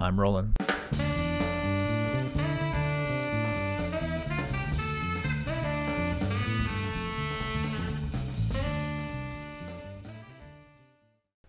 I'm Roland.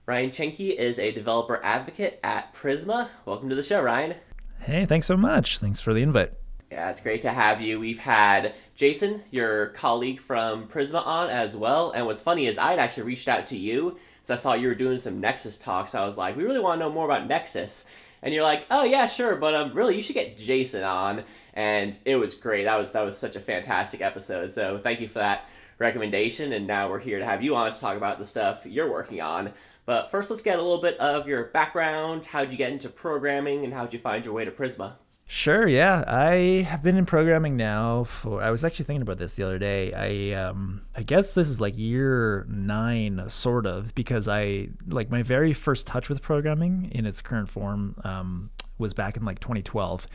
Ryan Chenkie is a developer advocate at Prisma. Welcome to the show, Ryan. Hey, thanks so much. Thanks for the invite. Yeah, it's great to have you. We've had Jason, your colleague from Prisma, on as well. And what's funny is I'd actually reached out to you because I saw you were doing some Nexus talks. I was like, we really want to know more about Nexus. And you're like, oh yeah, sure, but um, really, you should get Jason on. And it was great. That was that was such a fantastic episode. So thank you for that recommendation. And now we're here to have you on to talk about the stuff you're working on. But first, let's get a little bit of your background. How'd you get into programming, and how'd you find your way to Prisma? Sure, yeah. I have been in programming now for I was actually thinking about this the other day. I um I guess this is like year 9 sort of because I like my very first touch with programming in its current form um was back in like 2012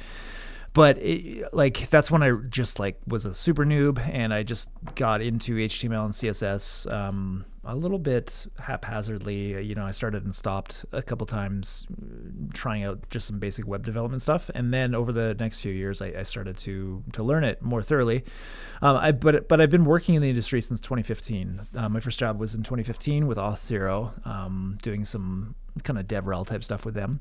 but it, like that's when I just like was a super noob and I just got into HTML and CSS um, a little bit haphazardly. You know, I started and stopped a couple times trying out just some basic web development stuff, and then over the next few years, I, I started to to learn it more thoroughly. Um, I but but I've been working in the industry since 2015. Uh, my first job was in 2015 with Auth0, um, doing some kind of DevRel type stuff with them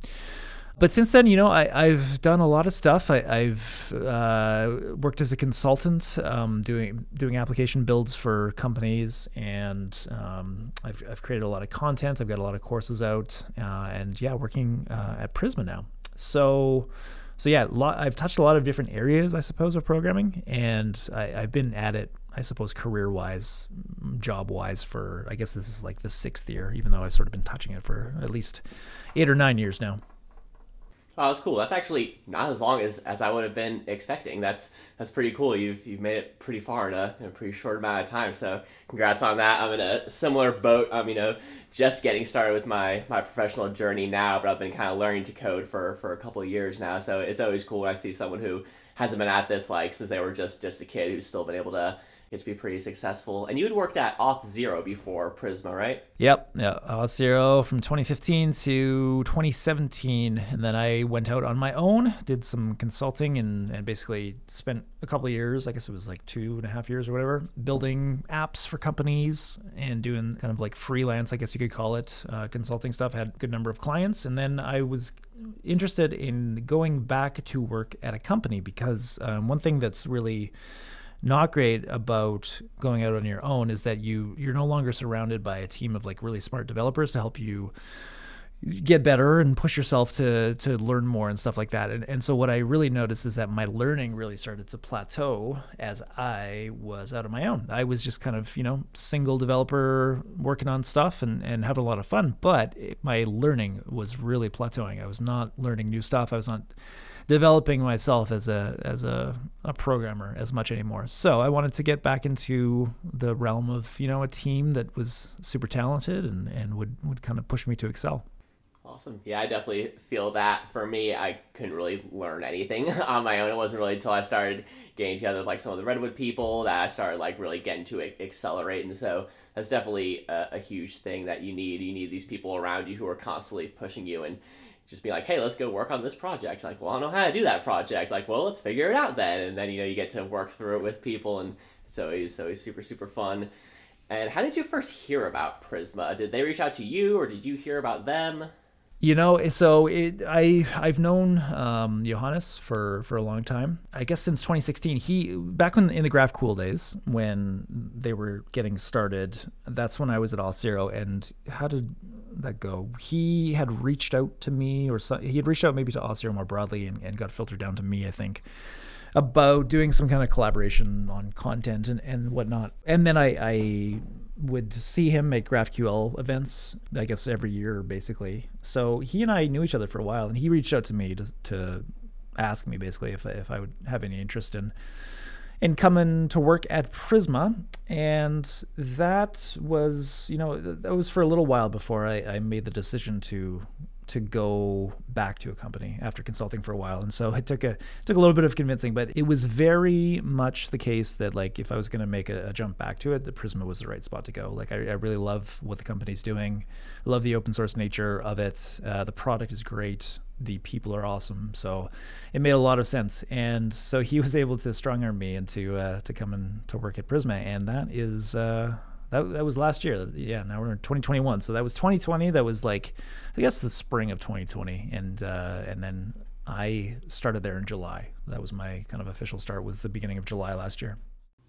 but since then, you know, I, have done a lot of stuff. I, have uh, worked as a consultant, um, doing doing application builds for companies, and um, I've, I've created a lot of content. I've got a lot of courses out, uh, and yeah, working uh, at Prisma now. So, so yeah, I've touched a lot of different areas, I suppose, of programming, and I, I've been at it I suppose career wise, job wise, for I guess this is like the sixth year, even though I've sort of been touching it for at least eight or nine years now. Oh, that's cool. That's actually not as long as, as I would have been expecting. That's that's pretty cool. You've you've made it pretty far in a, in a pretty short amount of time. So congrats on that. I'm in a similar boat. I'm you know just getting started with my my professional journey now, but I've been kind of learning to code for for a couple of years now. So it's always cool when I see someone who hasn't been at this like since they were just just a kid who's still been able to get to be pretty successful. And you had worked at Auth0 before Prisma, right? Yep, yeah, Auth0 from 2015 to 2017, and then I went out on my own, did some consulting, and, and basically spent a couple of years. I guess it was like two and a half years or whatever, building apps for companies and doing kind of like freelance, I guess you could call it, uh, consulting stuff. Had a good number of clients, and then I was interested in going back to work at a company because um, one thing that's really not great about going out on your own is that you you're no longer surrounded by a team of like really smart developers to help you get better and push yourself to to learn more and stuff like that. And and so what I really noticed is that my learning really started to plateau as I was out on my own. I was just kind of, you know, single developer working on stuff and and having a lot of fun, but it, my learning was really plateauing. I was not learning new stuff. I was not developing myself as a as a, a programmer as much anymore. So I wanted to get back into the realm of you know a team that was super talented and and would would kind of push me to excel. Awesome. Yeah, I definitely feel that. For me, I couldn't really learn anything on my own. It wasn't really until I started getting together with like some of the Redwood people that I started like really getting to accelerate. And so that's definitely a, a huge thing that you need. You need these people around you who are constantly pushing you and just be like, hey, let's go work on this project. Like, well, I don't know how to do that project. Like, well, let's figure it out then. And then, you know, you get to work through it with people. And it's always, always super, super fun. And how did you first hear about Prisma? Did they reach out to you or did you hear about them? You know, so it, I I've known um, Johannes for, for a long time. I guess since 2016. He back when in the Graphcool days when they were getting started. That's when I was at Auth0. And how did that go? He had reached out to me, or he had reached out maybe to Auth0 more broadly, and, and got filtered down to me. I think about doing some kind of collaboration on content and, and whatnot. And then I, I would see him at GraphQL events, I guess every year basically. So he and I knew each other for a while, and he reached out to me to, to ask me basically if if I would have any interest in in coming to work at Prisma, and that was you know that was for a little while before I, I made the decision to to go back to a company after consulting for a while. And so it took a took a little bit of convincing, but it was very much the case that like if I was going to make a, a, jump back to it, the Prisma was the right spot to go. Like I, I really love what the company's doing. I love the open source nature of it. Uh, the product is great. The people are awesome. So it made a lot of sense. And so he was able to strong arm me into uh, to come and to work at Prisma, and that is. Uh, that, that was last year. Yeah, now we're in 2021. So that was 2020. That was like, I guess the spring of 2020, and uh, and then I started there in July. That was my kind of official start. Was the beginning of July last year.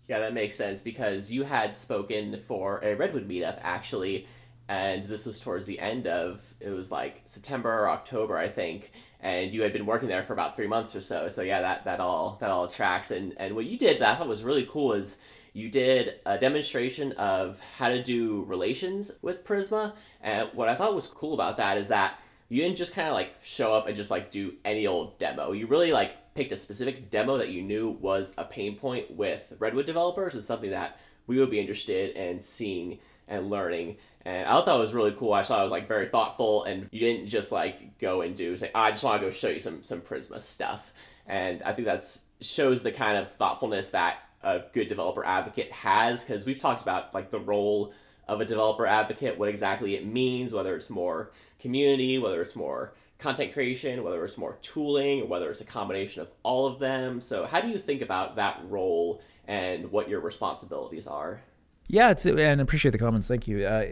Yeah, that makes sense because you had spoken for a Redwood meetup actually, and this was towards the end of it was like September or October, I think. And you had been working there for about three months or so. So yeah, that that all that all tracks. And and what you did that I thought was really cool is you did a demonstration of how to do relations with Prisma. And what I thought was cool about that is that you didn't just kind of like show up and just like do any old demo. You really like picked a specific demo that you knew was a pain point with Redwood developers and something that we would be interested in seeing and learning. And I thought that was really cool. I thought it was like very thoughtful, and you didn't just like go and do say, "I just want to go show you some some Prisma stuff." And I think that's shows the kind of thoughtfulness that a good developer advocate has because we've talked about like the role of a developer advocate, what exactly it means, whether it's more community, whether it's more content creation, whether it's more tooling, whether it's a combination of all of them. So, how do you think about that role and what your responsibilities are? Yeah, it's and appreciate the comments. Thank you. Uh,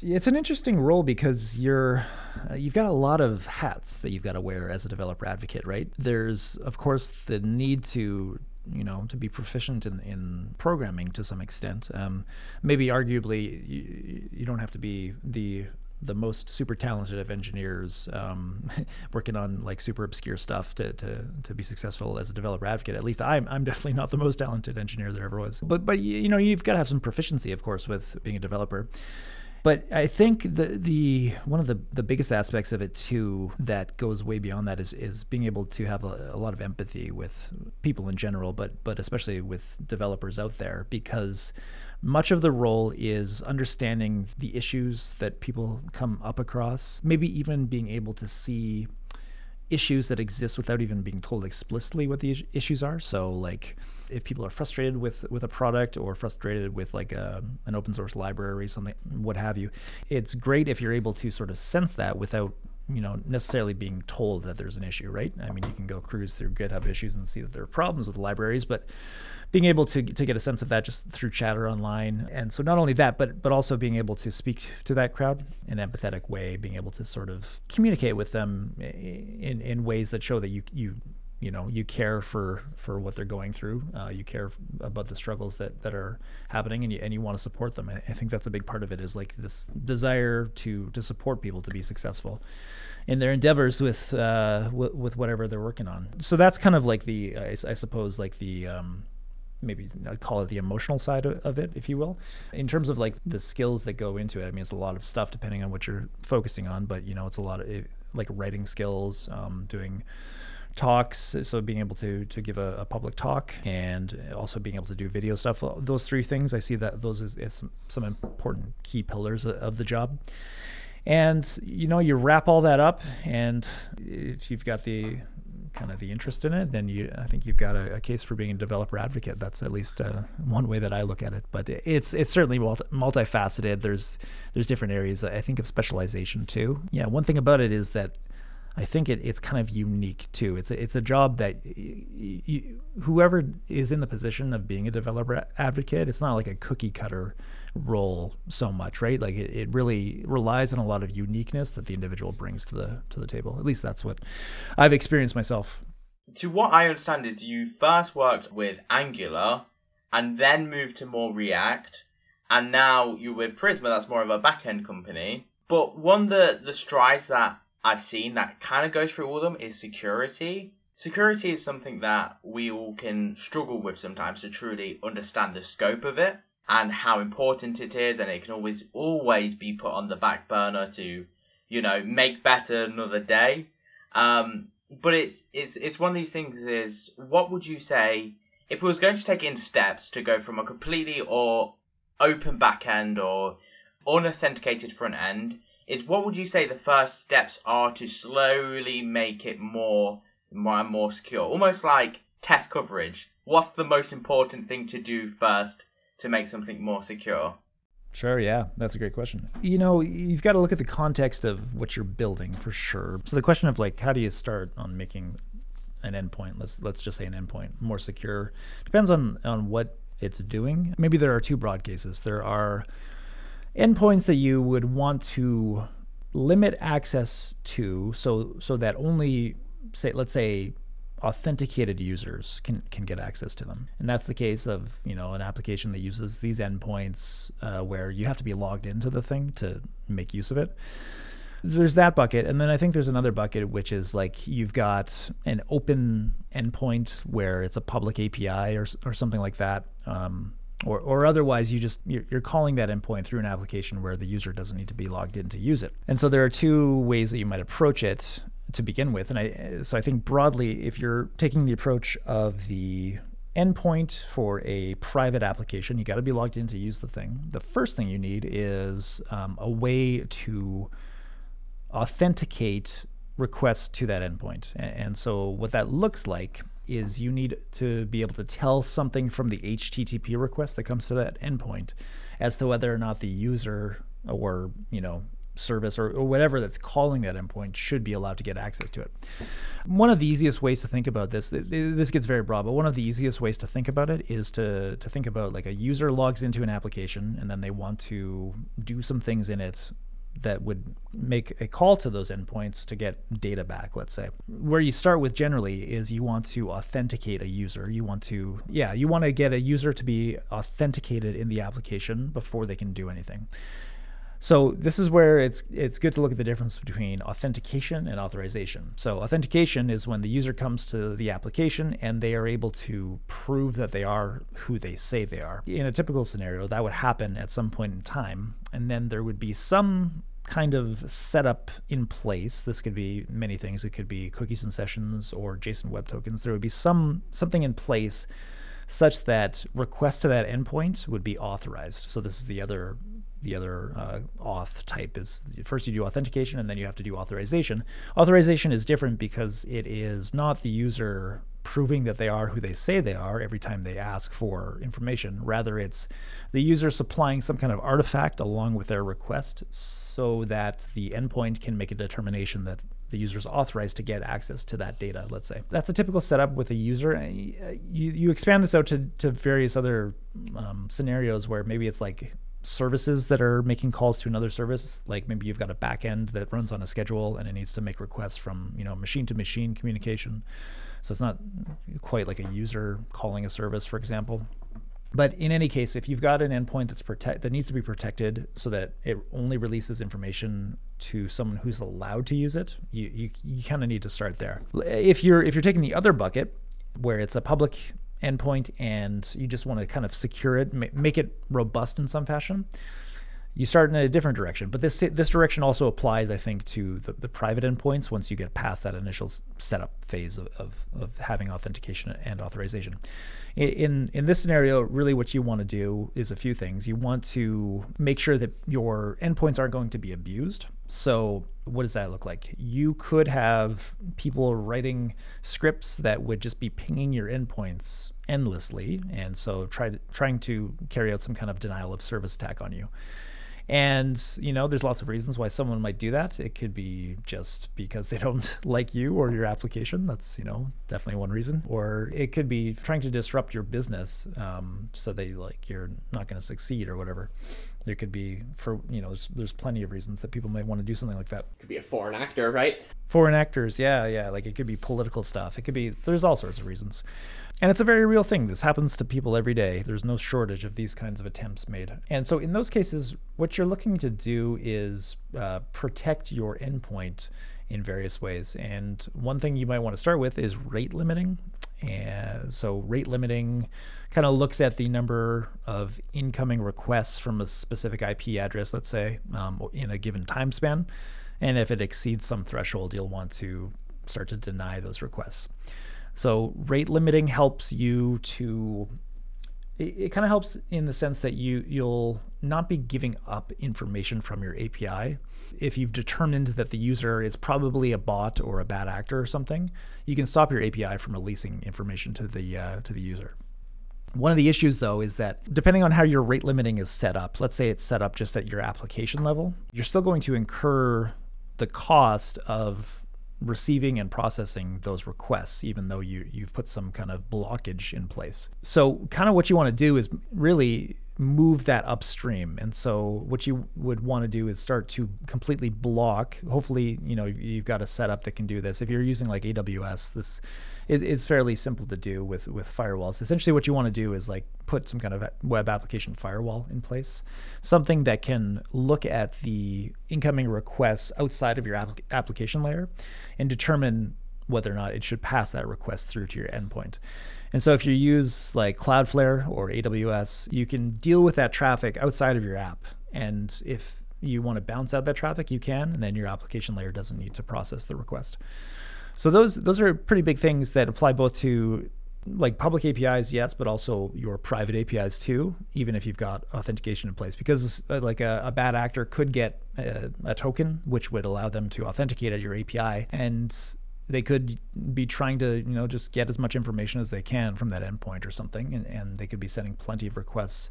it's an interesting role because you're uh, you've got a lot of hats that you've got to wear as a developer advocate, right? There's of course the need to you know to be proficient in, in programming to some extent. Um, maybe arguably you, you don't have to be the the most super talented of engineers um, working on like super obscure stuff to, to, to be successful as a developer advocate. At least I'm, I'm definitely not the most talented engineer there ever was. But but you know you've got to have some proficiency, of course, with being a developer. But I think the the one of the, the biggest aspects of it too that goes way beyond that is is being able to have a, a lot of empathy with people in general, but but especially with developers out there because much of the role is understanding the issues that people come up across, maybe even being able to see issues that exist without even being told explicitly what the issues are. So like if people are frustrated with with a product or frustrated with like a, an open source library, something, what have you, it's great if you're able to sort of sense that without you know necessarily being told that there's an issue, right? I mean, you can go cruise through GitHub issues and see that there are problems with libraries, but being able to to get a sense of that just through chatter online, and so not only that, but but also being able to speak to that crowd in an empathetic way, being able to sort of communicate with them in in ways that show that you you you know you care for for what they're going through uh, you care about the struggles that that are happening and you and you want to support them I, I, think that's a big part of it is like this desire to to support people to be successful in their endeavors with uh, w- with whatever they're working on so that's kind of like the I, I suppose like the um, maybe I'd call it the emotional side of it, if you will. In terms of like the skills that go into it, I mean, it's a lot of stuff depending on what you're focusing on, but you know, it's a lot of it, like writing skills, um, doing talks so being able to to give a, a, public talk and also being able to do video stuff. Those three things i see that those is, is some, some important key pillars of the job. And you know you wrap all that up and if you've got the kind of the interest in it then you i think you've got a, a case for being a developer advocate. That's at least uh, one way that i look at it. But it's it's certainly multi- multifaceted. There's there's different areas. I think of specialization too. Yeah one thing about it is that I think it, it's kind of unique too. It's a, it's a job that y- y- whoever is in the position of being a developer advocate, it's not like a cookie cutter role so much, right? Like it, it really relies on a lot of uniqueness that the individual brings to the to the table. At least that's what I've experienced myself. To what I understand is you first worked with Angular and then moved to more React, and now you're with Prisma. That's more of a back end company. But one of the the strides that I've seen that kind of goes through all of them is security. Security is something that we all can struggle with sometimes to truly understand the scope of it and how important it is, and it can always always be put on the back burner to, you know, make better another day. Um, but it's it's it's one of these things. Is what would you say if we was going to take into steps to go from a completely or open back end or unauthenticated front end is what would you say the first steps are to slowly make it more, more and more secure? Almost like test coverage. What's the most important thing to do first to make something more secure? Sure, yeah, that's a great question. You know, you've got to look at the context of what you're building for sure. So the question of like, how do you start on making an endpoint? Let's let's just say an endpoint more secure. Depends on on what it's doing. Maybe there are two broad cases. There are endpoints that you would want to limit access to, so so that only say let's say authenticated users can, can get access to them. And that's the case of, you know, an application that uses these endpoints uh, where you have to be logged into the thing to make use of it. There's that bucket. And then I think there's another bucket, which is like you've got an open endpoint where it's a public API or, or something like that. Um, or, or otherwise you just you're, calling that endpoint through an application where the user doesn't need to be logged in to use it and so there are two ways that you might approach it to begin with. And I so I think broadly, if you're taking the approach of the endpoint for a private application, you got to be logged in to use the thing. The first thing you need is um, a way to authenticate requests to that endpoint. And, and so what that looks like is you need to be able to tell something from the HTTP request that comes to that endpoint as to whether or not the user or you know service or, or, whatever that's calling that endpoint should be allowed to get access to it. One of the easiest ways to think about this, this gets very broad, but one of the easiest ways to think about it is to, to think about like a user logs into an application and then they want to do some things in it that would make a call to those endpoints to get data back, let's say. Where you start with generally is you want to authenticate a user. You want to, yeah, you want to get a user to be authenticated in the application before they can do anything. So this is where it's it's good to look at the difference between authentication and authorization. So authentication is when the user comes to the application and they are able to prove that they are who they say they are. In a typical scenario, that would happen at some point in time, and then there would be some kind of setup in place. This could be many things. It could be cookies and sessions or JSON Web Tokens. There would be some something in place such that requests to that endpoint would be authorized. So this is the other the other uh, auth type is first you do authentication and then you have to do authorization. Authorization is different because it is not the user proving that they are who they say they are every time they ask for information. Rather, it's the user supplying some kind of artifact along with their request so that the endpoint can make a determination that the user is authorized to get access to that data, let's say. That's a typical setup with a user. Uh, you, you expand this out to, to various other um, scenarios where maybe it's like services that are making calls to another service like maybe you've got a backend that runs on a schedule and it needs to make requests from you know machine to machine communication so it's not quite like a user calling a service for example. But in any case if you've got an endpoint that's protect that needs to be protected so that it only releases information to someone who's allowed to use it you you, you kind of need to start there. If you're if you're taking the other bucket where it's a public endpoint and you just want to kind of secure it, make it robust in some fashion, you start in a different direction. But this this direction also applies, I think, to the, the private endpoints once you get past that initial setup phase of, of, of having authentication and authorization. In in this scenario, really what you want to do is a few things. You want to make sure that your endpoints aren't going to be abused. So what does that look like? You could have people writing scripts that would just be pinging your endpoints endlessly, and so try to, trying to carry out some kind of denial of service attack on you. And, you know, there's lots of reasons why someone might do that. It could be just because they don't like you or your application. That's, you know, definitely one reason. Or it could be trying to disrupt your business um, so they like you're not going to succeed or whatever. There could be for you know there's, there's plenty of reasons that people might want to do something like that. Could be a foreign actor, right? Foreign actors, yeah, yeah. Like it could be political stuff. It could be there's all sorts of reasons. And it's a very real thing. This happens to people every day. There's no shortage of these kinds of attempts made. And so, in those cases, what you're looking to do is uh, protect your endpoint in various ways. And one thing you might want to start with is rate limiting. And so, rate limiting kind of looks at the number of incoming requests from a specific IP address, let's say, um, in a given time span. And if it exceeds some threshold, you'll want to start to deny those requests. So rate limiting helps you to it, it kind of helps in the sense that you you'll not be giving up information from your API. If you've determined that the user is probably a bot or a bad actor or something, you can stop your API from releasing information to the uh, to the user. One of the issues, though, is that depending on how your rate limiting is set up, let's say it's set up just at your application level, you're still going to incur the cost of receiving and processing those requests, even though you, you've put some kind of blockage in place. So, kind of what you want to do is really move that upstream. And so, what you would want to do is start to completely block. Hopefully, you know, you've got a setup that can do this. If you're using like AWS, this is, is fairly simple to do with with firewalls. Essentially, what you want to do is like put some kind of web application firewall in place, something that can look at the incoming requests outside of your app- application layer and determine whether or not it should pass that request through to your endpoint. And so if you use like Cloudflare or AWS, you can deal with that traffic outside of your app. And if you want to bounce out that traffic, you can, and then your application layer doesn't need to process the request. So those those are pretty big things that apply both to like public APIs, yes, but also your private APIs too, even if you've got authentication in place. Because uh, like a, a bad actor could get a, a, token which would allow them to authenticate at your API, and they could be trying to you know just get as much information as they can from that endpoint or something, and, and they could be sending plenty of requests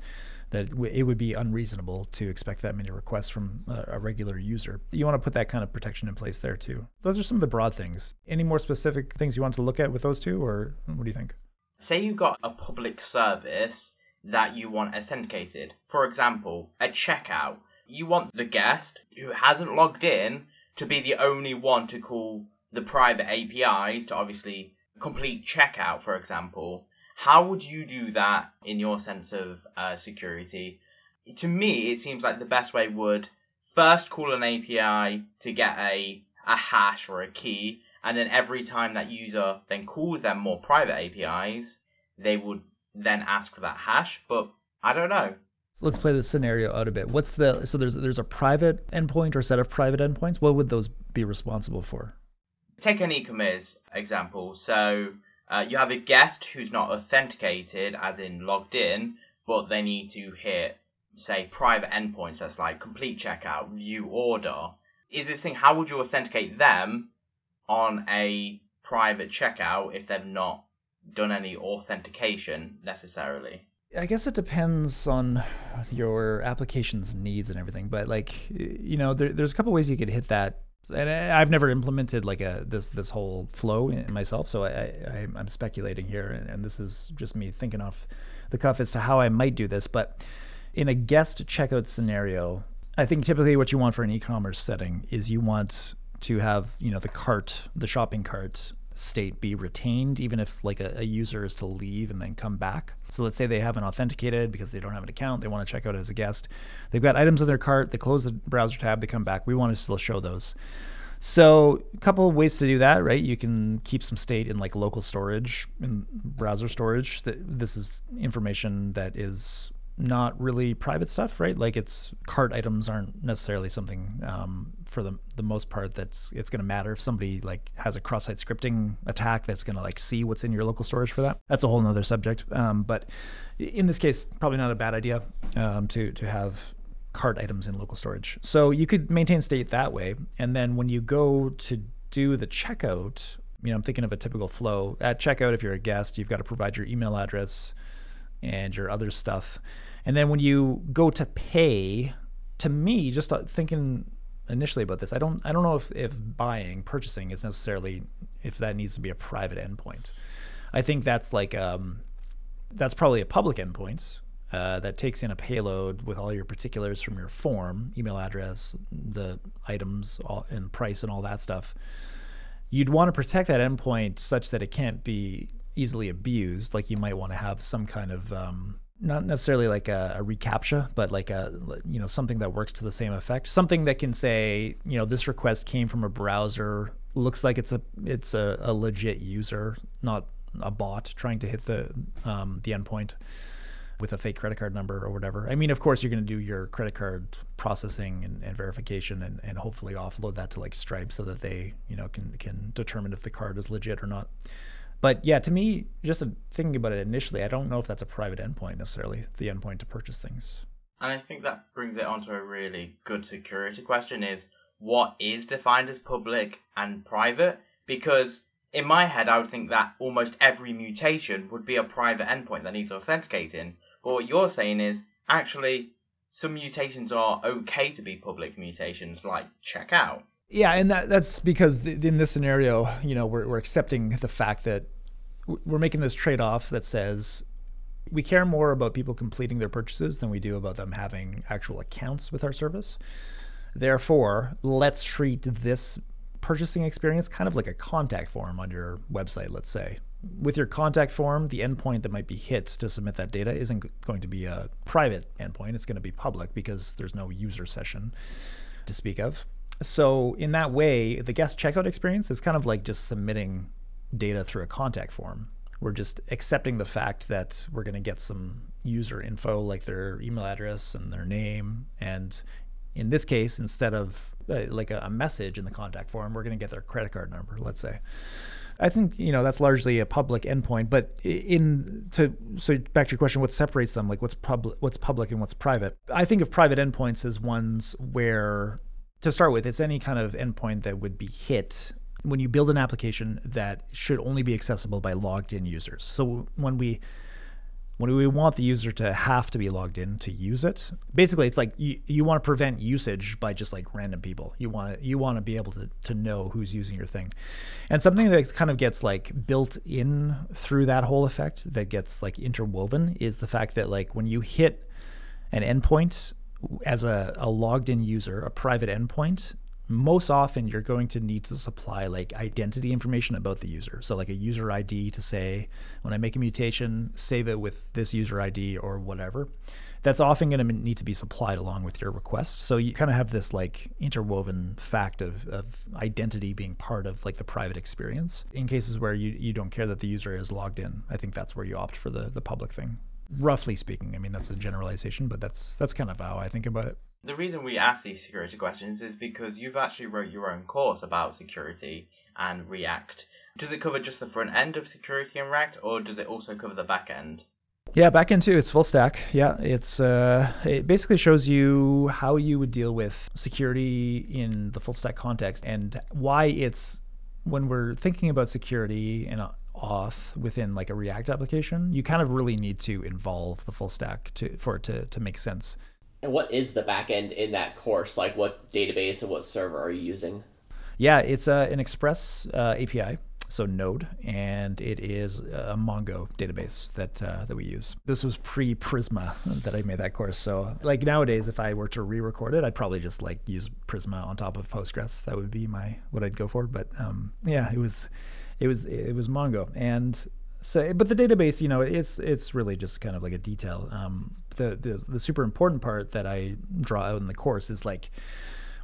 that it would be unreasonable to expect that many requests from a, a regular user. You want to put that kind of protection in place there too. Those are some of the broad things. Any more specific things you want to look at with those two, or what do you think? Say you got a public service that you want authenticated. For example, a checkout. You want the guest who hasn't logged in to be the only one to call the private APIs to obviously complete checkout, for example. How would you do that in your sense of uh, security? To me, it seems like the best way would first call an API to get a, a hash or a key, and then every time that user then calls them more private APIs, they would then ask for that hash. But I don't know. Let's play this scenario out a bit. What's the so there's there's a private endpoint or set of private endpoints. What would those be responsible for? Take an e-commerce example. So uh, you have a guest who's not authenticated, as in logged in, but they need to hit, say, private endpoints that's like complete checkout, view order. Is this thing, how would you authenticate them on a private checkout if they've not done any authentication necessarily? I guess it depends on your application's needs and everything, but like you know, there, there's a couple ways you could hit that and I've never implemented like a this this whole flow myself, so I, I am speculating here, and, and, this is just me thinking off the cuff as to how I might do this. But in a guest checkout scenario, I think typically what you want for an e-commerce setting is you want to have you know the cart, the shopping cart state be retained even if like a, a, user is to leave and then come back. So let's say they haven't authenticated because they don't have an account they want to check out as a guest. They've got items in their cart they close the browser tab they come back. We want to still show those. So a couple of ways to do that right? You can keep some state in like local storage in browser storage. That this is information that is not really private stuff, right? Like it's cart items aren't necessarily something um, for the the most part that's it's going to matter if somebody like has a cross-site scripting attack that's going to like see what's in your local storage for that. That's a whole nother subject. Um, but in this case, probably not a bad idea um, to to have cart items in local storage. So you could maintain state that way, and then when you go to do the checkout, you know, I'm thinking of a typical flow at checkout. If you're a guest, you've got to provide your email address and your other stuff and then when you go to pay, to me, just uh, thinking initially about this, I don't I don't know if, if buying, purchasing is necessarily if that needs to be a private endpoint. I think that's like um, that's probably a public endpoint uh, that takes in a payload with all your particulars from your form, email address, the items, all, and price, and all that stuff. You'd want to protect that endpoint such that it can't be easily abused. Like you might want to have some kind of um, not necessarily like a, a reCAPTCHA, but like a you know something that works to the same effect. Something that can say you know this request came from a browser, looks like it's a it's a, a legit user, not a bot trying to hit the um, the endpoint with a fake credit card number or whatever. I mean, of course, you're going to do your credit card processing and, and verification, and, and hopefully offload that to like Stripe so that they you know can can determine if the card is legit or not. But yeah, to me, just thinking about it initially, I don't know if that's a private endpoint necessarily, the endpoint to purchase things. And I think that brings it onto a really good security question is what is defined as public and private? Because in my head, I would think that almost every mutation would be a private endpoint that needs authenticating. But what you're saying is actually some mutations are okay to be public mutations, like checkout. Yeah, and that, that's because in this scenario, you know, we're, we're accepting the fact that we're making this trade off that says we care more about people completing their purchases than we do about them having actual accounts with our service. Therefore, let's treat this purchasing experience kind of like a contact form on your website, let's say. With your contact form, the endpoint that might be hit to submit that data isn't going to be a private endpoint, it's going to be public because there's no user session to speak of. So, in that way, the guest checkout experience is kind of like just submitting data through a contact form. We're just accepting the fact that we're going to get some user info like their email address and their name. And in this case, instead of uh, like a, a message in the contact form, we're going to get their credit card number, let's say. I think you know that's largely a public endpoint, but in to so back to your question, what separates them? Like what's public, what's public, and what's private? I think of private endpoints as ones where, to start with, it's any kind of endpoint that would be hit when you build an application that should only be accessible by logged in users. So when we when we want the user to have to be logged in to use it basically it's like you, you want to prevent usage by just like random people you want to you want to be able to, to know who's using your thing and something that kind of gets like built in through that whole effect that gets like interwoven is the fact that like when you hit an endpoint as a, a logged in user a private endpoint most often you're going to need to supply like identity information about the user. So like a user ID to say, when I make a mutation, save it with this user ID or whatever. That's often going to need to be supplied along with your request. So you kind of have this like interwoven fact of, of identity being part of like the private experience. In cases where you, you don't care that the user is logged in, I think that's where you opt for the, the public thing. Roughly speaking, I mean that's a generalization, but that's that's kind of how I think about it. The reason we ask these security questions is because you've actually wrote your own course about security and React. Does it cover just the front end of security and React, or does it also cover the back end? Yeah, back end too. It's full stack. Yeah, it's uh, it basically shows you how you would deal with security in the full stack context and why it's when we're thinking about security and auth within like a React application, you kind of really need to involve the full stack to for it to to make sense. And what is the backend in that course? Like, what database and what server are you using? Yeah, it's uh, an Express uh, API, so Node, and it is a Mongo database that uh, that we use. This was pre Prisma that I made that course. So, like nowadays, if I were to re-record it, I'd probably just like use Prisma on top of Postgres. That would be my what I'd go for. But um, yeah, it was it was it was Mongo, and so but the database, you know, it's it's really just kind of like a detail. Um, the, the the super important part that I draw out in the course is like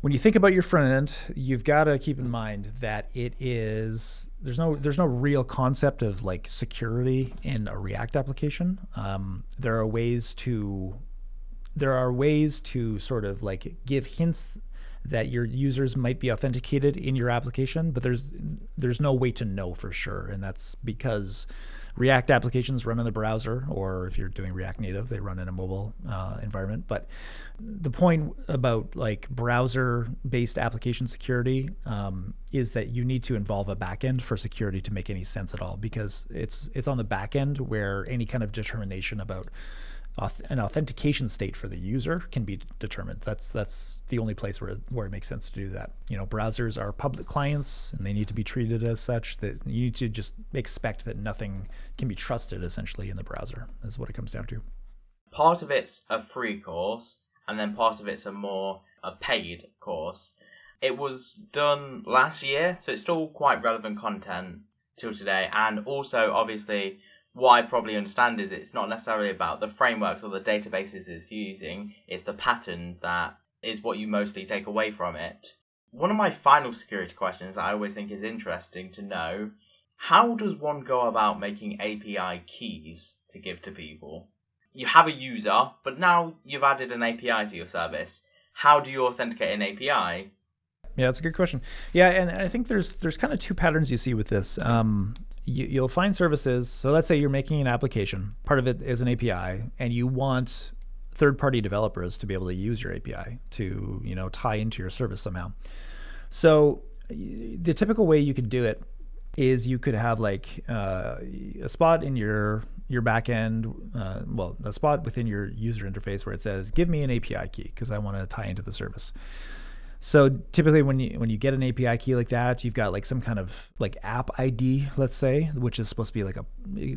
when you think about your front end, you've got to keep in mind that it is there's no there's no real concept of like security in a React application. Um, there are ways to there are ways to sort of like give hints that your users might be authenticated in your application, but there's there's no way to know for sure, and that's because React applications run in the browser, or if you're doing React Native, they run in a mobile uh, environment. But the point about like browser-based application security um, is that you need to involve a backend for security to make any sense at all, because it's it's on the backend where any kind of determination about an authentication state for the user can be determined. That's that's the only place where where it makes sense to do that. You know, browsers are public clients and they need to be treated as such. That you need to just expect that nothing can be trusted essentially in the browser. Is what it comes down to. Part of it's a free course, and then part of it's a more a paid course. It was done last year, so it's still quite relevant content till today, and also obviously what I probably understand is it's not necessarily about the frameworks or the databases it's using, it's the patterns that is what you mostly take away from it. One of my final security questions that I always think is interesting to know how does one go about making API keys to give to people? You have a user, but now you've added an API to your service. How do you authenticate an API? Yeah, that's a good question. Yeah, and I think there's there's kind of two patterns you see with this. Um, you, you'll find services. So let's say you're making an application, part of it is an API, and you want third-party developers to be able to use your API to you know tie into your service somehow. So the typical way you could do it is you could have like uh, a spot in your your backend, uh, well, a spot within your user interface where it says, "Give me an API key" because I want to tie into the service. So typically, when you when you get an API key like that, you've got like some kind of like app ID, let's say, which is supposed to be like a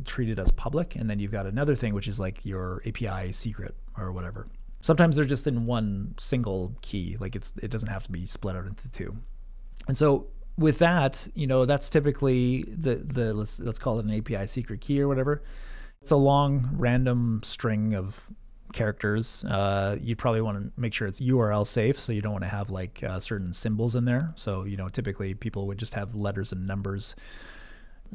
treated as public, and then you've got another thing which is like your API secret or whatever. Sometimes they're just in one single key, like it's it doesn't have to be split out into two. And so with that, you know, that's typically the the let's let's call it an API secret key or whatever. It's a long random string of characters. Uh, you probably want to make sure it's URL safe, so you don't want to have like uh, certain symbols in there. So you know, typically people would just have letters and numbers.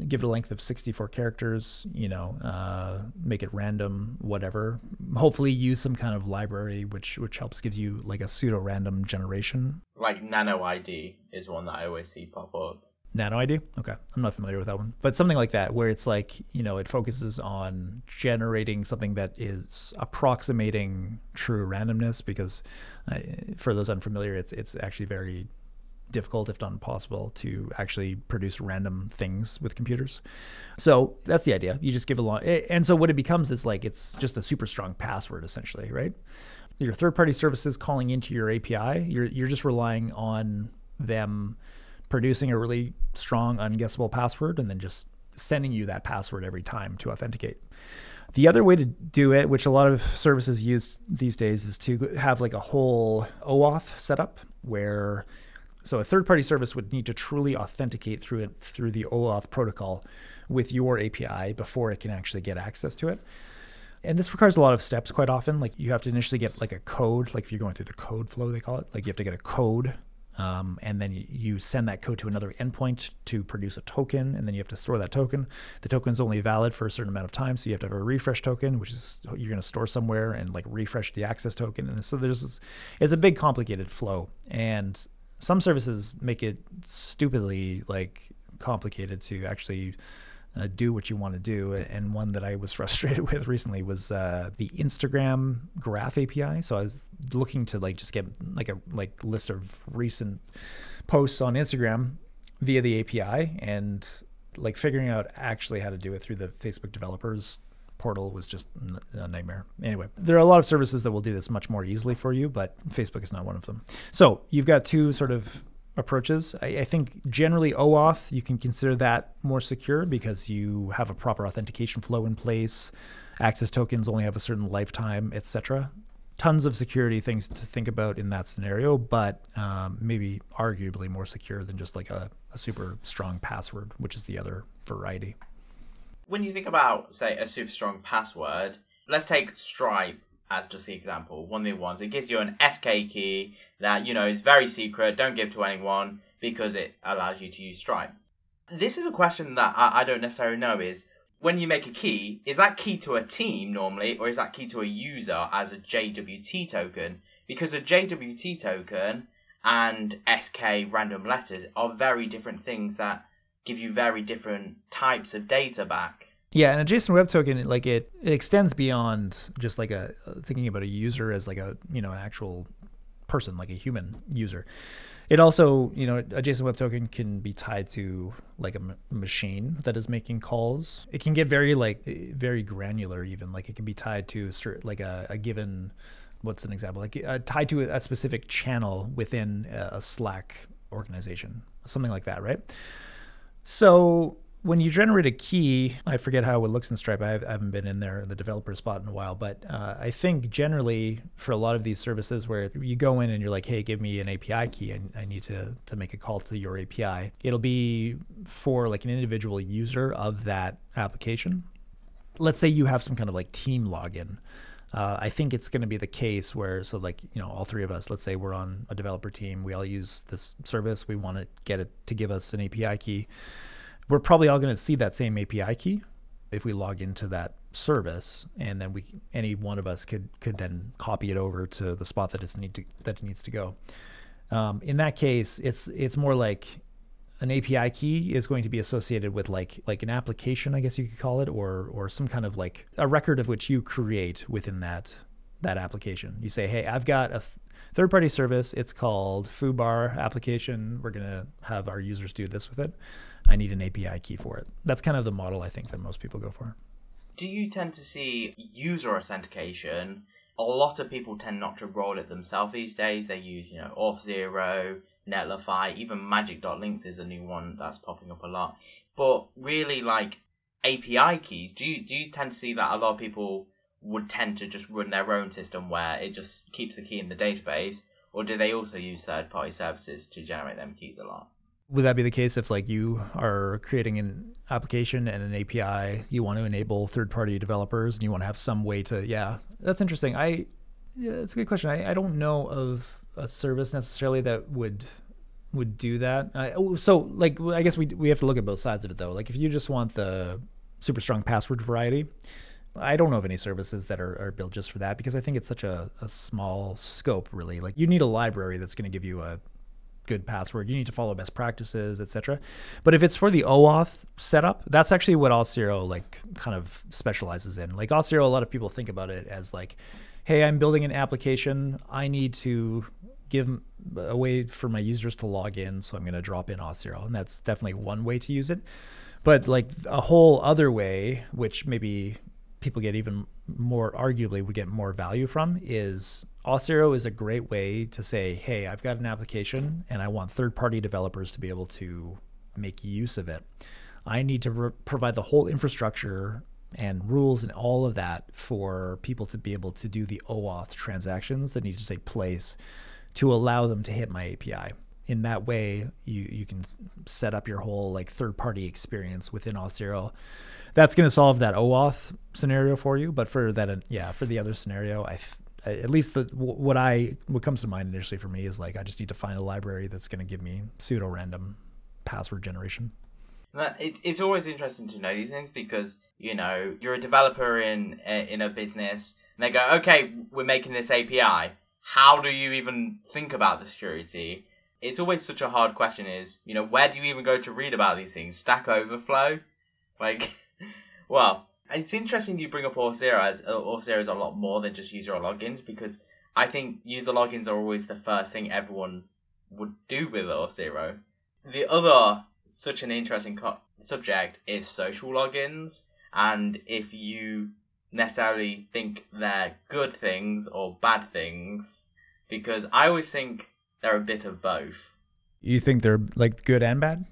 Give it a length of 64 characters. You know, uh, make it random, whatever. Hopefully, use some kind of library which which helps gives you like a pseudo random generation. Like Nano ID is one that I always see pop up. Nano ID? Okay. I'm not familiar with that one. But something like that, where it's like, you know, it focuses on generating something that is approximating true randomness because uh, for those unfamiliar, it's, it's actually very difficult, if not impossible, to actually produce random things with computers. So that's the idea. You just give a long, and so what it becomes is like it's just a super strong password essentially, right? Your third-party services calling into your API, you're you're just relying on them producing a really strong, unguessable password and then just sending you that password every time to authenticate. The other way to do it, which a lot of services use these days, is to have like a whole OAuth setup where so a third-party service would need to truly authenticate through it through the OAuth protocol with your API before it can actually get access to it. And this requires a lot of steps quite often. Like you have to initially get like a code, like if you're going through the code flow, they call it. Like you have to get a code um, and then you send that code to another endpoint to produce a token, and then you have to store that token. The token is only valid for a certain amount of time, so you have to have a refresh token, which is you're going to store somewhere and like refresh the access token. And so there's this, it's a big complicated flow, and some services make it stupidly like complicated to actually uh, do what you want to do. And one that I was frustrated with recently was uh, the Instagram Graph API. So I was looking to like just get like a like list of recent posts on Instagram via the API, and like figuring out actually how to do it through the Facebook developers portal was just a nightmare. Anyway, there are a lot of services that will do this much more easily for you, but Facebook is not one of them. So you've got two sort of approaches. I, I, think generally OAuth, you can consider that more secure because you have a proper authentication flow in place. Access tokens only have a certain lifetime, etc. Tons of security things to think about in that scenario, but um, maybe arguably more secure than just like a, a super strong password, which is the other variety. When you think about, say, a super strong password, let's take Stripe as just the example, one of the ones. It gives you an SK key that, you know, is very secret, don't give to anyone because it allows you to use Stripe. This is a question that I, I don't necessarily know is when you make a key, is that key to a team normally, or is that key to a user as a JWT token? Because a JWT token and SK random letters are very different things that give you very different types of data back. Yeah, and a JSON Web Token, like it, it extends beyond just like a uh, thinking about a user as like a you know an actual person, like a human user. It also, you know, a JSON Web Token can be tied to like a m- machine that is making calls. It can get very like eh, very granular, even like it can be tied to like a, a given. What's an example? Like uh, tied to a, a specific channel within a, a Slack organization, something like that, right? So when you generate a key, I forget how it looks in Stripe. I haven't been in there in the developer spot in a while, but uh, I think generally for a lot of these services where you go in and you're like, hey, give me an API key, and I need to to make a call to your API. It'll be for like an individual user of that application. Let's say you have some kind of like team login. Uh, I think it's going to be the case where, so like, you know, all three of us, let's say we're on a developer team, we all use this service, we want to get it to give us an API key we're probably all going to see that same API key if we log into that service, and then we any one of us could could then copy it over to the spot that it's need to that it needs to go. Um, in that case, it's it's more like an API key is going to be associated with like like an application, I guess you could call it, or or some kind of like a record of which you create within that that application. You say, hey, I've got a th- third party service. It's called FooBar application. We're gonna have our users do this with it. I need an API key for it. That's kind of the model I think that most people go for. Do you tend to see user authentication? A lot of people tend not to roll it themselves these days. They use, you know, Auth0, Netlify, even Magic.links is a new one that's popping up a lot. But really, like API keys, do you do you tend to see that a lot of people would tend to just run their own system where it just keeps the key in the database, or do they also use third party services to generate them keys a lot? Would that be the case if like you are creating an application and an API, you want to enable third party developers and you want to have some way to yeah, that's interesting. I yeah, it's a good question. I, I don't know of a service necessarily that would would do that. I, oh, so like I guess we we have to look at both sides of it though. Like if you just want the super strong password variety, I don't know of any services that are, are built just for that because I think it's such a, a small scope really. Like you need a library that's going to give you a good password. You need to follow best practices, etc. But if it's for the OAuth setup, that's actually what Auth0 like kind of specializes in. Like Auth0, a lot of people think about it as like, hey, I'm building an application. I need to give a way for my users to log in, so I'm going to drop in Auth0, and that's definitely one way to use it. But like a whole other way, which maybe people get even more arguably would get more value from is Auth0 is a great way to say, hey, I've got an application and I want third party developers to be able to make use of it. I need to re- provide the whole infrastructure and rules and all of that for people to be able to do the OAuth transactions that need to take place to allow them to hit my API. In that way, you you can set up your whole like third party experience within Auth0. That's going to solve that OAuth scenario for you. But for that, yeah, for the other scenario, I at least the what I what comes to mind initially for me is like I just need to find a library that's going to give me pseudo random password generation. It's it's always interesting to know these things because you know you're a developer in eh, in a business and they go okay we're making this API how do you even think about the security? It's always such a hard question. Is you know where do you even go to read about these things? Stack Overflow, like, well, it's interesting you bring up Auth0 as uh, Auth0 is a lot more than just user logins because I think user logins are always the first thing everyone would do with Auth0. The other such an interesting co- subject is social logins, and if you necessarily think they're good things or bad things because I always think they're a bit of both. You think they're like good and bad?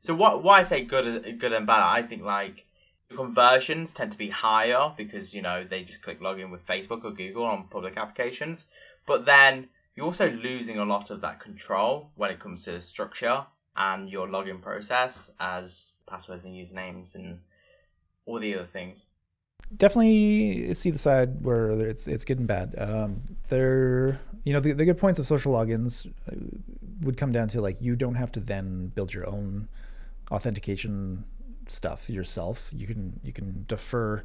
So what why I say good good and bad, I think like conversions tend to be higher because you know they just click login with Facebook or Google on public applications. But then you're also losing a lot of that control when it comes to structure and your login process as passwords and usernames and all the other things definitely see the side where it's it's good and bad. Um, there, you know, the, the good points of social logins uh, would come down to like you don't have to then build your own authentication stuff yourself. You can you can defer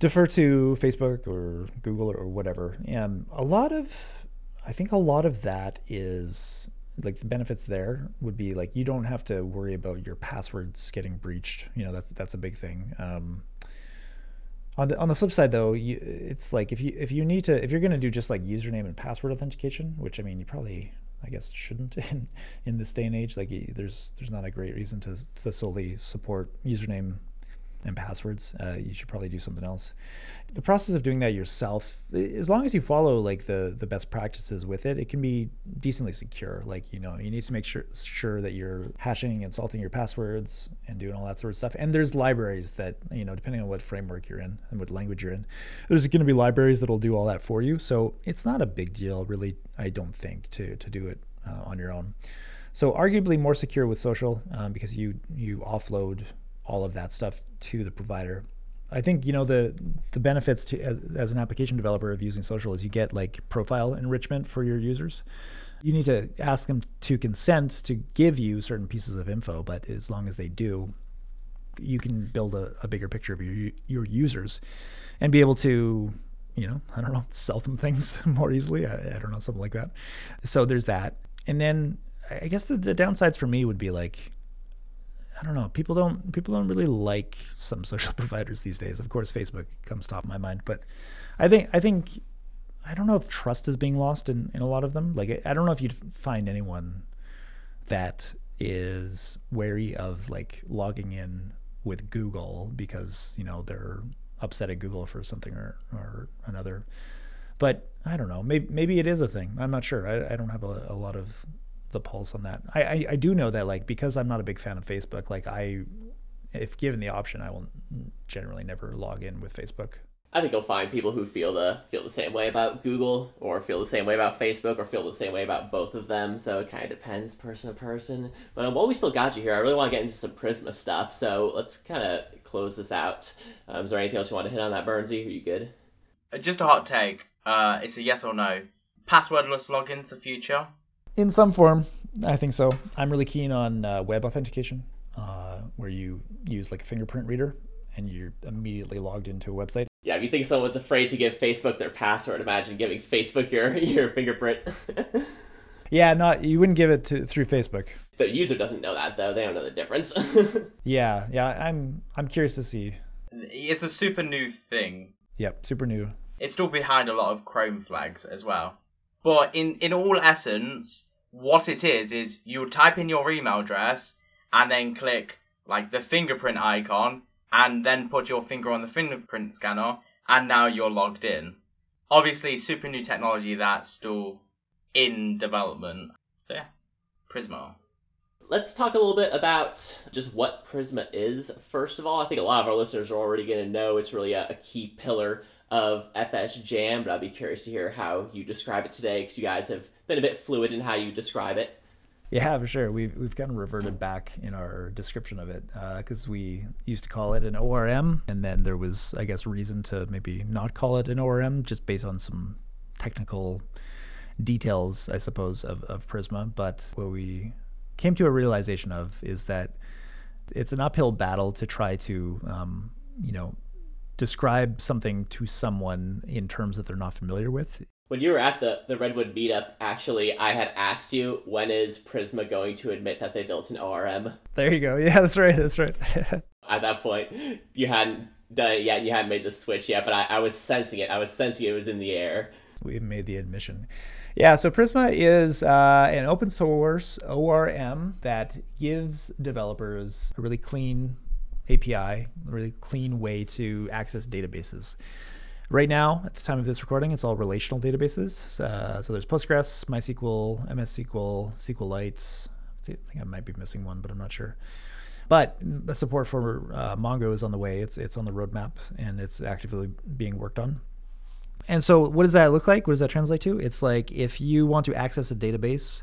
defer to Facebook or Google or, whatever. And a lot of I think a lot of that is like the benefits there would be like you don't have to worry about your passwords getting breached. You know, that's that's a big thing. Um, on the on the flip side, though, you, it's like if you if you need to if you're going to do just like username and password authentication, which I mean you probably I guess shouldn't in in this day and age. Like there's there's not a great reason to to solely support username and passwords. Uh, you should probably do something else. The process of doing that yourself, as long as you follow like the the best practices with it, it can be decently secure. Like you know, you need to make sure sure that you're hashing and salting your passwords and doing all that sort of stuff. And there's libraries that you know, depending on what framework you're in and what language you're in, there's going to be libraries that'll do all that for you. So it's not a big deal, really. I don't think to to do it uh, on your own. So arguably more secure with social um, because you you offload all of that stuff to the provider. I think you know the the benefits to as, as, an application developer of using social is you get like profile enrichment for your users. You need to ask them to consent to give you certain pieces of info, but as long as they do, you can build a, a bigger picture of your your users and be able to you know I don't know sell them things more easily. I, I don't know something like that. So there's that, and then I guess the, the downsides for me would be like I don't know. People don't people don't really like some social providers these days. Of course, Facebook comes top of my mind, but I think I think I don't know if trust is being lost in, in a lot of them. Like I don't know if you'd find anyone that is wary of like logging in with Google because you know they're upset at Google for something or or another. But I don't know. Maybe maybe it is a thing. I'm not sure. I, I don't have a, a lot of the pulse on that. I, I, I do know that like because I'm not a big fan of Facebook, like I if given the option, I will generally never log in with Facebook. I think you'll find people who feel the feel the same way about Google, or feel the same way about Facebook, or feel the same way about both of them. So it kind of depends person to person. But um, while we still got you here, I really want to get into some Prisma stuff. So let's kind of close this out. Um, is there anything else you want to hit on that, Burnsy? Are you good? Uh, just a hot take. Uh, it's a yes or no. Passwordless logins the future in some form. I think so. I'm really keen on uh, web authentication, uh, where you use like a fingerprint reader and you're immediately logged into a website. Yeah, if you think someone's afraid to give Facebook their password, imagine giving Facebook your your fingerprint. yeah, not you wouldn't give it to through Facebook. The user doesn't know that though; they don't know the difference. yeah, yeah, I'm I'm curious to see. It's a super new thing. Yep, super new. It's still behind a lot of Chrome flags as well. But in in all essence, what it is is you type in your email address and then click like the fingerprint icon and then put your finger on the fingerprint scanner and now you're logged in. Obviously, super new technology that's still in development. So yeah, Prisma. Let's talk a little bit about just what Prisma is. First of all, I think a lot of our listeners are already going to know it's really a, a key pillar of FS Jam, but I'd be curious to hear how you describe it today because you guys have been a bit fluid in how you describe it. Yeah, for sure. We've we've kind of reverted back in our description of it because uh, we used to call it an ORM, and then there was, I guess, reason to maybe not call it an ORM just based on some technical details, I suppose, of, of Prisma. But what we came to a realization of is that it's an uphill battle to try to, um, you know, describe something to someone in terms that they're not familiar with when you were at the, the Redwood meetup, actually, I had asked you when is Prisma going to admit that they built an ORM. There you go. Yeah, that's right. That's right. at that point, you hadn't done it yet. You hadn't made the switch yet, but I, I was sensing it. I was sensing it was in the air. We made the admission. Yeah, so Prisma is uh, an open source ORM that gives developers a really clean API, a really clean way to access databases. Right now, at the time of this recording, it's all relational databases. Uh, so there's Postgres, MySQL, MS SQL, SQLite. I think I might be missing one, but I'm not sure. But support for uh, Mongo is on the way. It's it's on the roadmap and it's actively being worked on. And so, what does that look like? What does that translate to? It's like if you want to access a database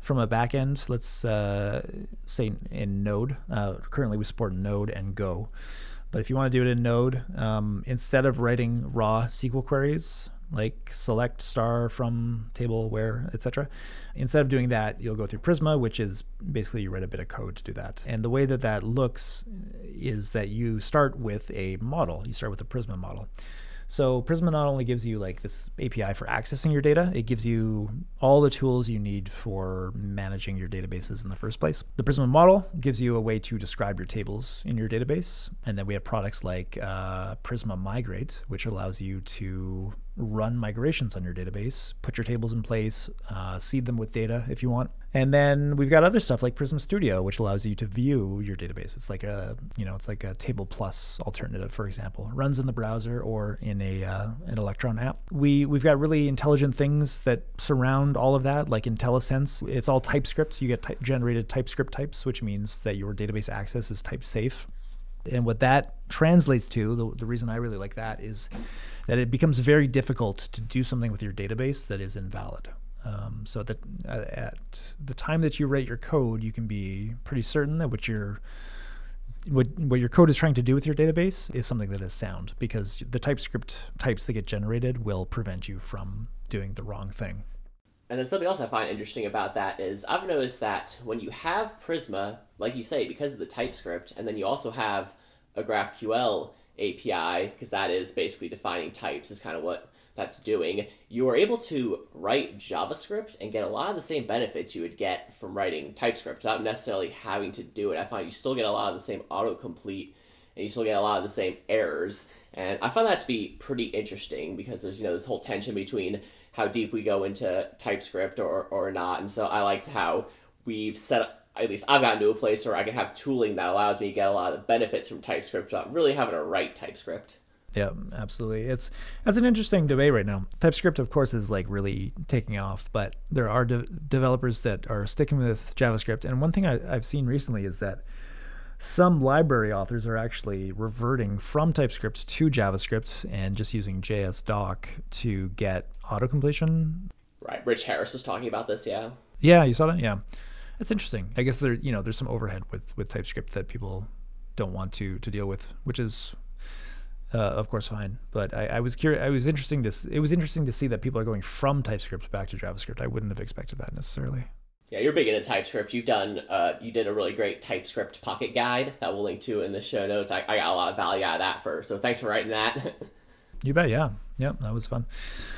from a backend, let's uh, say in Node. Uh, currently, we support Node and Go. But if you want to do it in Node, um, instead of writing raw SQL queries like select star from table where etc instead of doing that you'll go through prisma which is basically you write a bit of code to do that. And the way that that looks is that you start with a model. You start with a prisma model so Prisma not only gives you like this API for accessing your data, it gives you all the tools you need for managing your databases in the first place. The Prisma model gives you a way to describe your tables in your database, and then we have products like uh, Prisma Migrate, which allows you to run migrations on your database, put your tables in place, uh, seed them with data if you want. And then we've got other stuff like Prisma Studio, which allows you to view your database. It's like a, you know, it's like a Table Plus alternative, for example. It runs in the browser or in a uh, an Electron app. We we've got really intelligent things that surround all of that, like IntelliSense. It's all TypeScript. You get ty- generated TypeScript types, which means that your database access is type safe. And what that translates to, the, the reason I really like that is that it becomes very difficult to do something with your database that is invalid. Um, so that uh, at the time that you write your code, you can be pretty certain that what your what what your code is trying to do with your database is something that is sound because the TypeScript types that get generated will prevent you from doing the wrong thing. And then something else I find interesting about that is I've noticed that when you have Prisma, like you say, because of the TypeScript, and then you also have a GraphQL API, because that is basically defining types, is kind of what that's doing, you are able to write JavaScript and get a lot of the same benefits you would get from writing TypeScript without necessarily having to do it. I find you still get a lot of the same autocomplete and you still get a lot of the same errors. And I find that to be pretty interesting because there's you know this whole tension between how deep we go into TypeScript or, or not. And so I like how we've set up at least I've gotten to a place where I can have tooling that allows me to get a lot of the benefits from TypeScript without really having to write TypeScript. Yeah, absolutely. It's that's an interesting debate right now. TypeScript, of course, is like really taking off, but there are de- developers that are sticking with JavaScript. And one thing I, I've seen recently is that some library authors are actually reverting from TypeScript to JavaScript and just using JS Doc to get auto completion. Right. Rich Harris was talking about this. Yeah. Yeah, you saw that. Yeah, that's interesting. I guess there, you know, there's some overhead with with TypeScript that people don't want to to deal with, which is uh, of course fine. But I, I was curious. I was interesting to. It was interesting to see that people are going from TypeScript back to JavaScript. I wouldn't have expected that necessarily. Yeah, you're big into TypeScript. You've done. Uh, you did a really great TypeScript pocket guide that we'll link to in the show notes. I, I got a lot of value out of that for. So thanks for writing that. you bet. Yeah. Yeah, that was fun.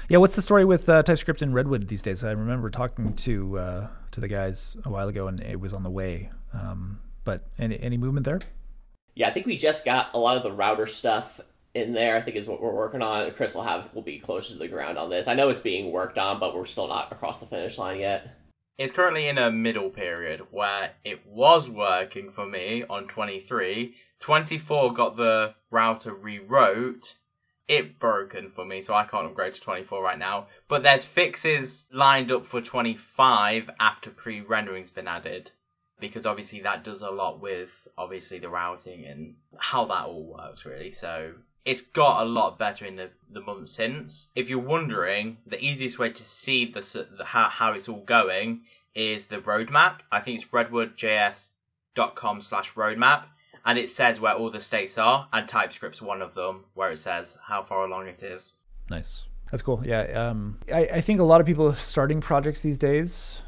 Yeah, what's the story with uh, TypeScript and Redwood these days? I remember talking to uh, to the guys a while ago, and it was on the way. Um, but any any movement there? Yeah, I think we just got a lot of the router stuff in there. I think is what we're working on. Chris will have will be closer to the ground on this. I know it's being worked on, but we're still not across the finish line yet. It's currently in a middle period where it was working for me on 23. 24 got the router rewrote. It broken for me, so I can't upgrade to 24 right now. But there's fixes lined up for 25 after pre-rendering's been added. Because obviously that does a lot with obviously the routing and how that all works really. So it's got a lot better in the, the months since. If you're wondering, the easiest way to see the, the how, how it's all going is the roadmap. I think it's redwoodjs.com slash roadmap. And it says where all the states are, and TypeScript's one of them, where it says how far along it is. Nice. That's cool. Yeah. Um, I, I think a lot of people starting projects these days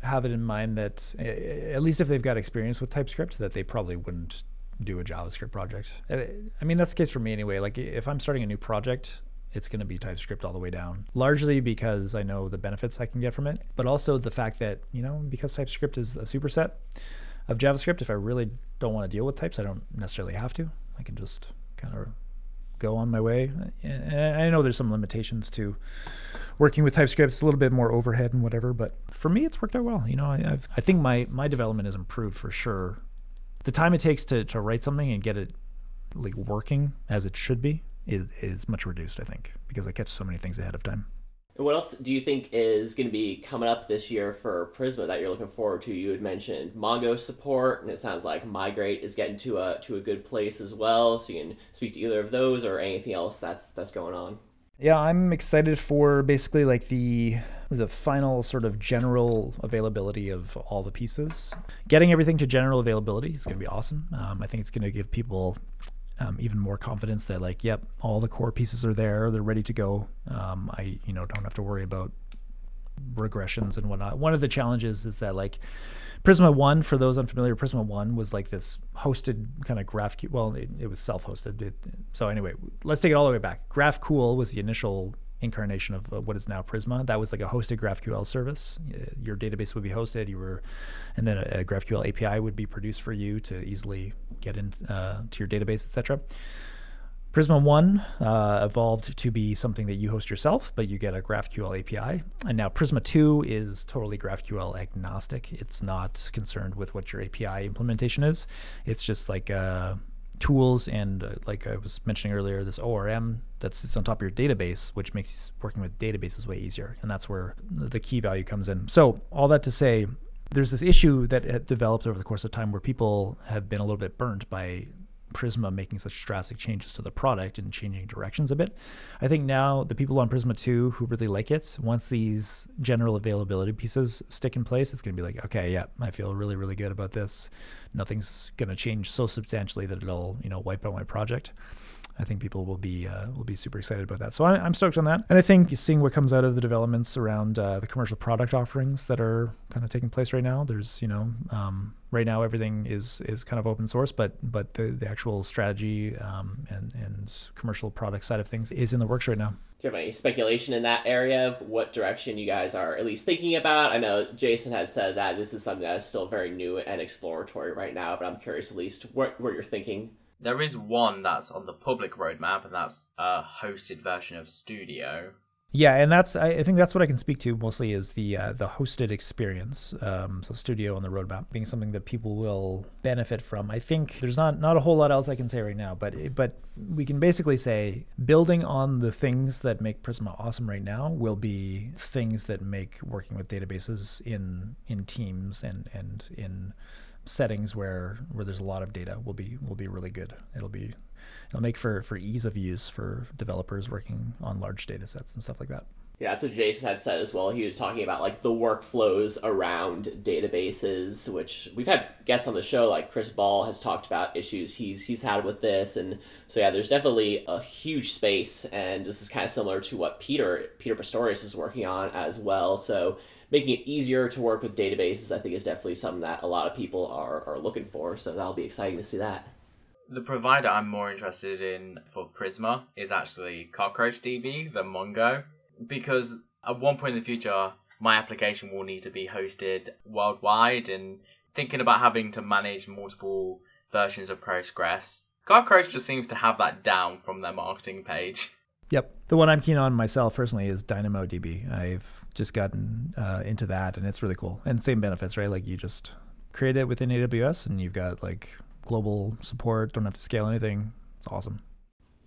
have it in mind that, at least if they've got experience with TypeScript, that they probably wouldn't do a JavaScript project. I mean, that's the case for me anyway. Like if I'm starting a new project, it's going to be TypeScript all the way down. Largely because I know the benefits I can get from it, but also the fact that, you know, because TypeScript is a superset of JavaScript, if I really don't want to deal with types, I don't necessarily have to. I can just kind of go on my way. And I know there's some limitations to working with TypeScript. It's a little bit more overhead and whatever, but for me, it's worked out well. You know, I, I've, I think my my development has improved for sure the time it takes to, to write something and get it like working as it should be is is much reduced, I think, because I catch so many things ahead of time. What else do you think is going to be coming up this year for Prisma that you're looking forward to? You had mentioned Mongo support, and it sounds like Migrate is getting to a to a good place as well. So you can speak to either of those or anything else that's that's going on. Yeah, I'm excited for basically like the the final sort of general availability of all the pieces. Getting everything to general availability is going to be awesome. Um, I think it's going to give people um, even more confidence that like, yep, all the core pieces are there, they're ready to go. Um, I you know don't have to worry about regressions and whatnot. One of the challenges is that like Prisma One, for those unfamiliar, Prisma One was like this hosted kind of GraphQL. Well, it, it was self-hosted. It, so anyway, let's take it all the way back. Graphcool was the initial incarnation of what is now Prisma. That was like a hosted GraphQL service. Uh, your database would be hosted. You were, and then a, a GraphQL API would be produced for you to easily get into uh, your database, etc. Prisma 1 uh, evolved to be something that you host yourself, but you get a GraphQL API. And now Prisma 2 is totally GraphQL agnostic. It's not concerned with what your API implementation is. It's just like uh, tools and, uh, like I was mentioning earlier, this ORM that sits on top of your database, which makes working with databases way easier. And that's where the key value comes in. So, all that to say, there's this issue that developed over the course of time where people have been a little bit burnt by Prisma making such drastic changes to the product and changing directions a bit. I think now the people on Prisma 2 who really like it, once these general availability pieces stick in place, it's going to be like, okay, yeah, I feel really, really good about this. Nothing's going to change so substantially that it'll, you know, wipe out my project. I think people will be uh, will be super excited about that. So I, am stoked on that, and I think seeing what comes out of the developments around uh, the commercial product offerings that are kind of taking place right now. There's you know um, right now everything is is kind of open source, but but the, the actual strategy um, and and commercial product side of things is in the works right now. Do you have any speculation in that area of what direction you guys are at least thinking about? I know Jason had said that this is something that is still very new and exploratory right now, but I'm curious at least what, what you're thinking. There is one that's on the public roadmap, and that's a hosted version of Studio. Yeah, and that's I, think that's what I can speak to mostly is the uh, the hosted experience. Um, so studio on the roadmap being something that people will benefit from. I think there's not not a whole lot else I can say right now, but but we can basically say building on the things that make Prisma awesome right now will be things that make working with databases in in teams and and in settings where where there's a lot of data will be will be really good. It'll be it'll make for for ease of use for developers working on large data sets and stuff like that. Yeah, that's what Jason had said as well. He was talking about like the workflows around databases, which we've had guests on the show like Chris Ball has talked about issues he's he's had with this, and so yeah, there's definitely a huge space, and this is kind of similar to what Peter Peter Pistorius is working on as well. So making it easier to work with databases, I think, is definitely something that a lot of people are are looking for. So that'll be exciting to see that the provider I'm more interested in for Prisma is actually CockroachDB than Mongo because at one point in the future, my application will need to be hosted worldwide and thinking about having to manage multiple versions of Postgres. Cockroach just seems to have that down from their marketing page. Yep. The one I'm keen on myself personally is DynamoDB. I've just gotten uh, into that and it's really cool. And same benefits, right? Like you just create it within AWS and you've got like global support, don't have to scale anything. It's awesome.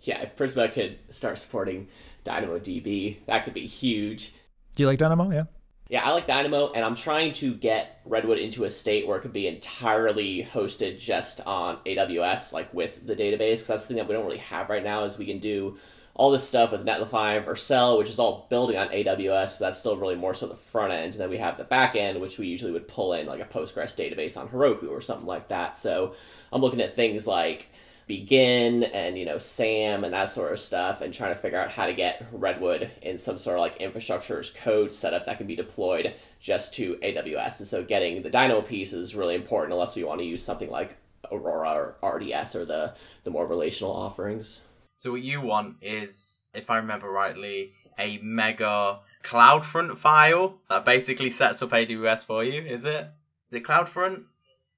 Yeah, if Prisma could start supporting DynamoDB, that could be huge. Do you like Dynamo? Yeah. Yeah, I like Dynamo, and I'm trying to get Redwood into a state where it could be entirely hosted just on AWS, like with the database, because that's the thing that we don't really have right now. Is we can do all this stuff with Netlify or Vercel, which is all building on AWS, but that's still really more so the front end. Then we have the back end, which we usually would pull in like a Postgres database on Heroku or something like that. So I'm looking at things like begin and you know sam and that sort of stuff and trying to figure out how to get redwood in some sort of like infrastructure as code setup that can be deployed just to aws and so getting the dynamo piece is really important unless we want to use something like aurora or rds or the the more relational offerings so what you want is if i remember rightly a mega cloudfront file that basically sets up aws for you is it is it cloudfront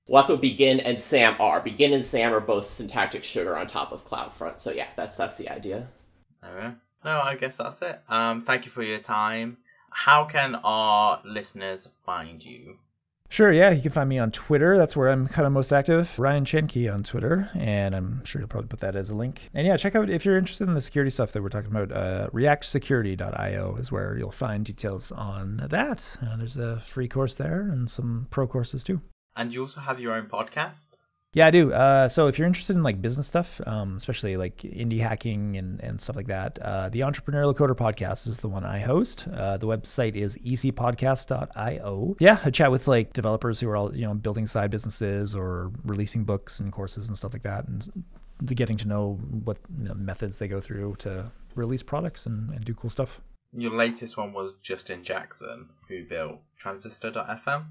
well, that's what Begin and Sam are. Begin and Sam are both syntactic sugar on top of CloudFront. So yeah, that's that's the idea. All right. No, I guess that's it. Um, thank you for your time. How can our listeners find you? Sure, yeah, you can find me on Twitter. That's where I'm kind of most active. Ryan Chenkie on Twitter, and I'm sure you'll probably put that as a link. And yeah, check out if you're interested in the security stuff that we're talking about. Uh, ReactSecurity.io is where you'll find details on that. Uh, there's a free course there and some pro courses too. And you also have your own podcast? Yeah, I do. Uh, so if you're interested in like business stuff, um, especially like indie hacking and, and stuff like that, uh, the Entrepreneurial Coder podcast is the one I host. Uh, the website is ecpodcast.io. Yeah, I chat with like developers who are all, you know, building side businesses or releasing books and courses and stuff like that. And getting to know what you know, methods they go through to release products and, and do cool stuff. Your latest one was Justin Jackson, who built Transistor.fm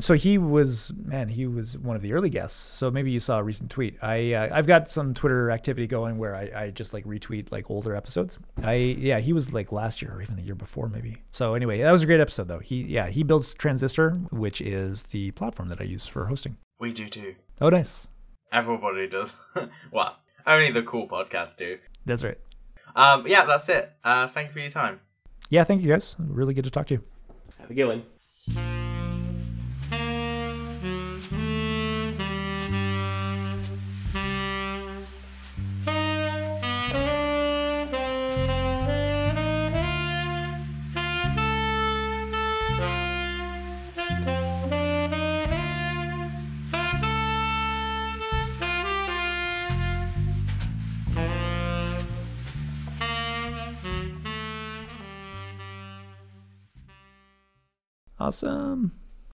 so he was man he was one of the early guests. So maybe you saw a recent tweet. I uh, i've got some twitter activity going where I, I just like retweet like older episodes. I yeah he was like last year or even the year before maybe. So anyway that was a great episode though. He yeah he builds transistor which is the platform that i use for hosting. We do too. Oh nice. Everybody does. Well only the cool podcast do. That's right. Um yeah that's it. Uh thank you for your time. Yeah thank you guys. Really good to talk to you. Have a good one Awesome